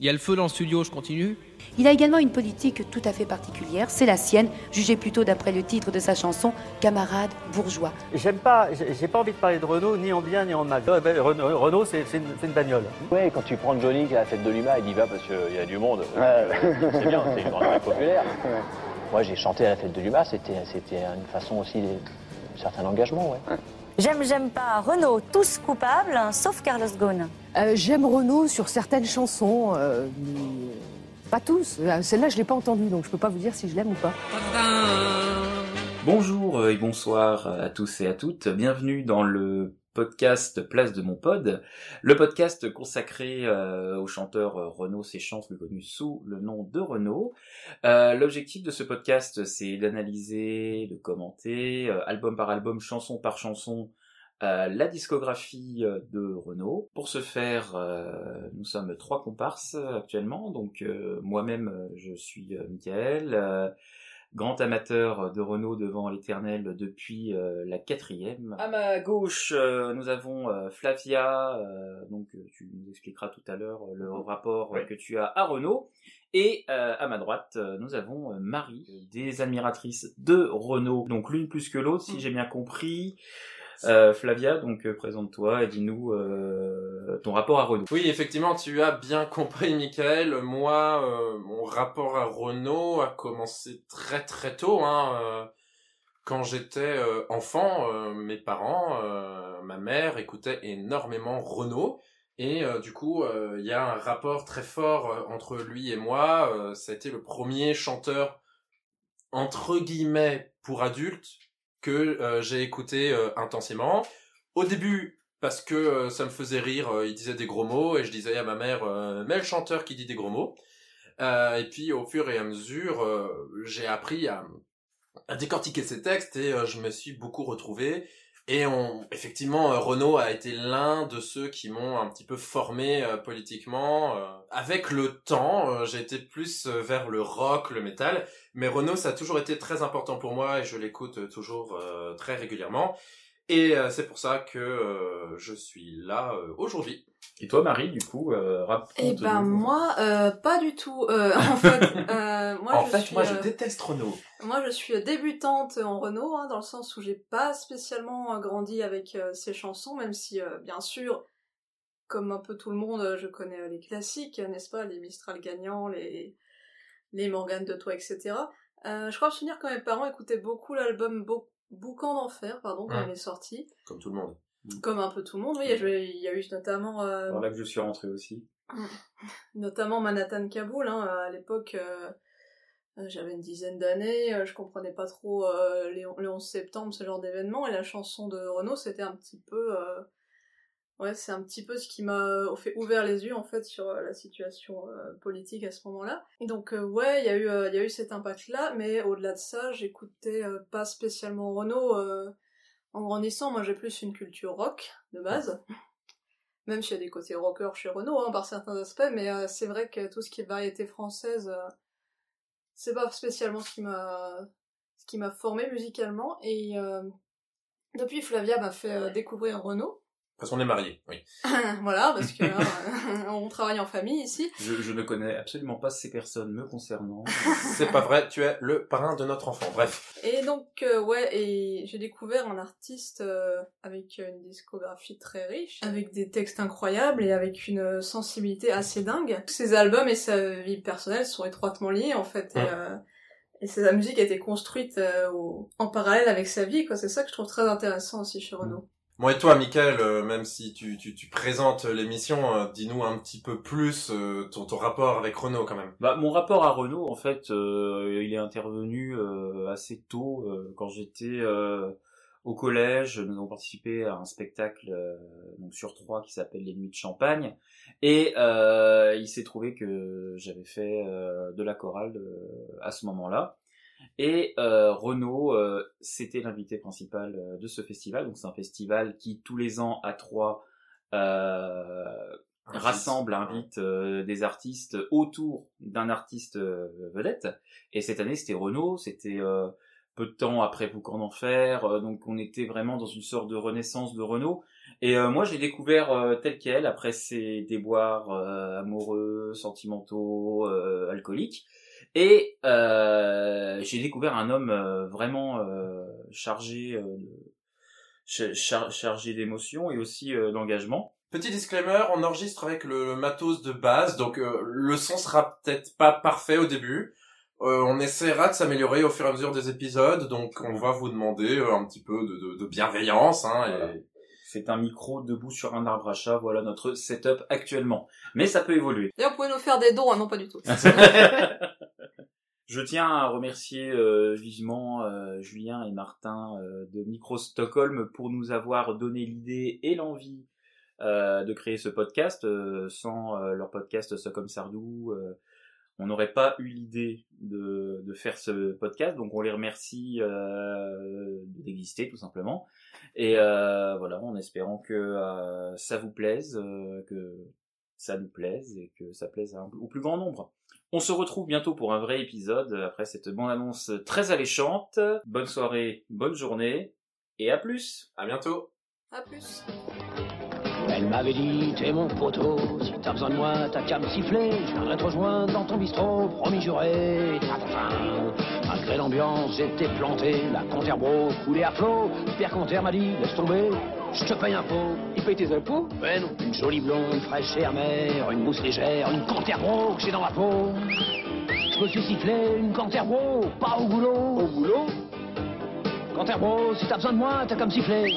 Il y a le feu dans le studio, je continue Il a également une politique tout à fait particulière, c'est la sienne, jugée plutôt d'après le titre de sa chanson, Camarade bourgeois. J'aime pas, j'ai pas envie de parler de Renault ni en bien ni en mal. Renault, Renault c'est une, une, bagnole. Oui, quand tu prends Johnny qui a la fête de l'UMA, il y va parce qu'il y a du monde. c'est bien, c'est une grande populaire. Moi, j'ai chanté à la fête de l'UMA, c'était une façon aussi d'un certain engagement, ouais. J'aime, j'aime pas Renault, tous coupables, sauf Carlos Ghosn. Euh, j'aime Renault sur certaines chansons, euh, pas tous. Euh, celle-là, je l'ai pas entendue, donc je peux pas vous dire si je l'aime ou pas. Bonjour et bonsoir à tous et à toutes. Bienvenue dans le podcast Place de mon pod, le podcast consacré au chanteur Renaud Séchant, plus connu sous le nom de Renaud. L'objectif de ce podcast, c'est d'analyser, de commenter, album par album, chanson par chanson, la discographie euh, de Renault. Pour ce faire, euh, nous sommes trois comparses actuellement. Donc euh, moi-même, je suis Michael, grand amateur de Renault devant l'éternel depuis la quatrième. À ma gauche, nous avons Flavia. donc tu nous expliqueras tout à l'heure le mhm. rapport que tu as à Renault. Et à ma droite, nous avons Marie, des admiratrices de Renault, donc l'une plus que l'autre, si mhm. j'ai bien compris. Euh, Flavia, donc euh, présente-toi et dis-nous euh, ton rapport à Renault. Oui, effectivement, tu as bien compris, Michael. Moi, mon rapport à Renault a commencé très très tôt. Hein, quand j'étais enfant, mes parents, ma mère écoutaient énormément Renault. Et du coup, il y a un rapport très fort entre lui et moi. ça a été le premier chanteur, entre guillemets, pour adultes que euh, j'ai écouté euh, intensément. Au début, parce que euh, ça me faisait rire, il disait des gros mots et je disais à ma mère, mais le chanteur qui dit des gros mots. et puis au fur et à mesure, j'ai appris à, à, décortiquer ces textes et je me suis beaucoup retrouvé. Et on, effectivement, Renaud a été l'un de ceux qui m'ont un petit peu formé politiquement. avec le temps, j'ai été plus vers le rock, le métal. Mais Renault, ça a toujours été très important pour moi et je l'écoute euh, toujours euh, très régulièrement. Et euh, c'est pour ça que je suis là aujourd'hui. Et toi, Marie, du coup, raconte Eh ben moi, pas du tout. en fait, moi, en je fait, suis, moi, je déteste Renault. Moi, je suis débutante en Renault, hein, dans le sens où j'ai pas spécialement grandi avec ses chansons, même si, bien sûr, comme un peu tout le monde, je connais les classiques, n'est-ce pas, les Mistral gagnants, les les Morganes de toi, etc. Euh, je crois me souvenir que mes parents écoutaient beaucoup l'album Boucan d'enfer, pardon, quand il est sorti. Comme tout le monde. Comme un peu tout le monde, oui. Il y a eu notamment... Euh... Voilà que je suis rentré aussi. notamment Manhattan Kaboul, hein, à l'époque... Euh, j'avais une dizaine d'années, euh, je comprenais pas trop les, 11 septembre, ce genre d'événement, et la chanson de Renault, c'était un petit peu Ouais, c'est un petit peu ce qui m'a fait ouvert les yeux en fait sur euh, la situation euh, politique à ce moment-là. Donc euh, ouais, il y a eu il y a eu cet impact-là, mais au-delà de ça, j'écoutais pas spécialement Renault. en grandissant, moi j'ai plus une culture rock de base. Même s'il y a des côtés rockers chez Renault hein, par certains aspects, mais c'est vrai que tout ce qui est variété française, c'est pas spécialement ce qui m'a ce qui m'a formé musicalement. Et depuis Flavia m'a fait découvrir Renault. Parce qu'on est mariés, oui. voilà, parce que hein, on travaille en famille ici. Je, ne connais absolument pas ces personnes me concernant. C'est pas vrai, tu es le parrain de notre enfant, bref. Et donc, euh, ouais, et j'ai découvert un artiste euh, avec une discographie très riche, avec des textes incroyables et avec une sensibilité assez dingue. Ses albums et sa vie personnelle sont étroitement liés, en fait. Et, euh, et sa musique a été construite en parallèle avec sa vie, quoi. C'est ça que je trouve très intéressant aussi chez Renaud. Bon et toi, Michael, euh, même si tu, tu, tu présentes l'émission, euh, dis-nous un petit peu plus euh, ton, ton rapport avec Renault quand même. Bah mon rapport à Renault, en fait, il est intervenu assez tôt quand j'étais au collège. Nous avons participé à un spectacle donc sur trois qui s'appelle Les Nuits de Champagne, et il s'est trouvé que j'avais fait de la chorale à ce moment-là. Et euh, Renault, c'était l'invité principal euh, de ce festival. Donc c'est un festival qui tous les ans à Troyes rassemble, invite des artistes autour d'un artiste vedette. Et cette année c'était Renault, c'était peu de temps après Boucan d'enfer, donc on était vraiment dans une sorte de renaissance de Renault. Et euh, moi, j'ai découvert euh, tel quel, après ses déboires euh, amoureux, sentimentaux, euh, alcooliques. Et euh, j'ai découvert un homme euh, vraiment euh, chargé euh, char- chargé d'émotions et aussi euh, d'engagement. Petit disclaimer, on enregistre avec le matos de base, donc euh, le son sera peut-être pas parfait au début. Euh, on essaiera de s'améliorer au fur et à mesure des épisodes, donc on va vous demander euh, un petit peu de, de- de bienveillance. Hein, Voilà. et... C'est un micro debout sur un arbre à chat, voilà notre setup actuellement. Mais ça peut évoluer. D'ailleurs, vous pouvez nous faire des dons, hein, non pas du tout. Je tiens à remercier euh, vivement euh, Julien et Martin euh, de Micro Stockholm pour nous avoir donné l'idée et l'envie euh, de créer ce podcast. Euh, sans euh, leur podcast Ça comme Sardou, on n'aurait pas eu l'idée de, de faire ce podcast. Donc on les remercie d'exister tout simplement. Et voilà, en espérant que ça vous plaise, que ça nous plaise et que ça plaise au plus grand nombre. On se retrouve bientôt pour un vrai épisode après cette bande-annonce très alléchante. Bonne soirée, bonne journée et à plus. À bientôt. À plus. Elle m'avait dit, t'es mon poteau, si t'as besoin de moi, t'as qu'à me siffler, je viendrai te rejoindre dans ton bistrot, promis juré, ta fin. Malgré l'ambiance, j'étais planté, la Conterbro coulait à flot, Pierre Conter m'a dit, laisse tomber, je te paye un pot. Il paye tes impôts? Ouais non. Une jolie blonde, fraîche et amère, une mousse légère, une Conterbro que j'ai dans la peau. Je me suis sifflé une Conterbro, pas au boulot. Au boulot? Conterbro, si t'as besoin de moi, t'as qu'à me siffler.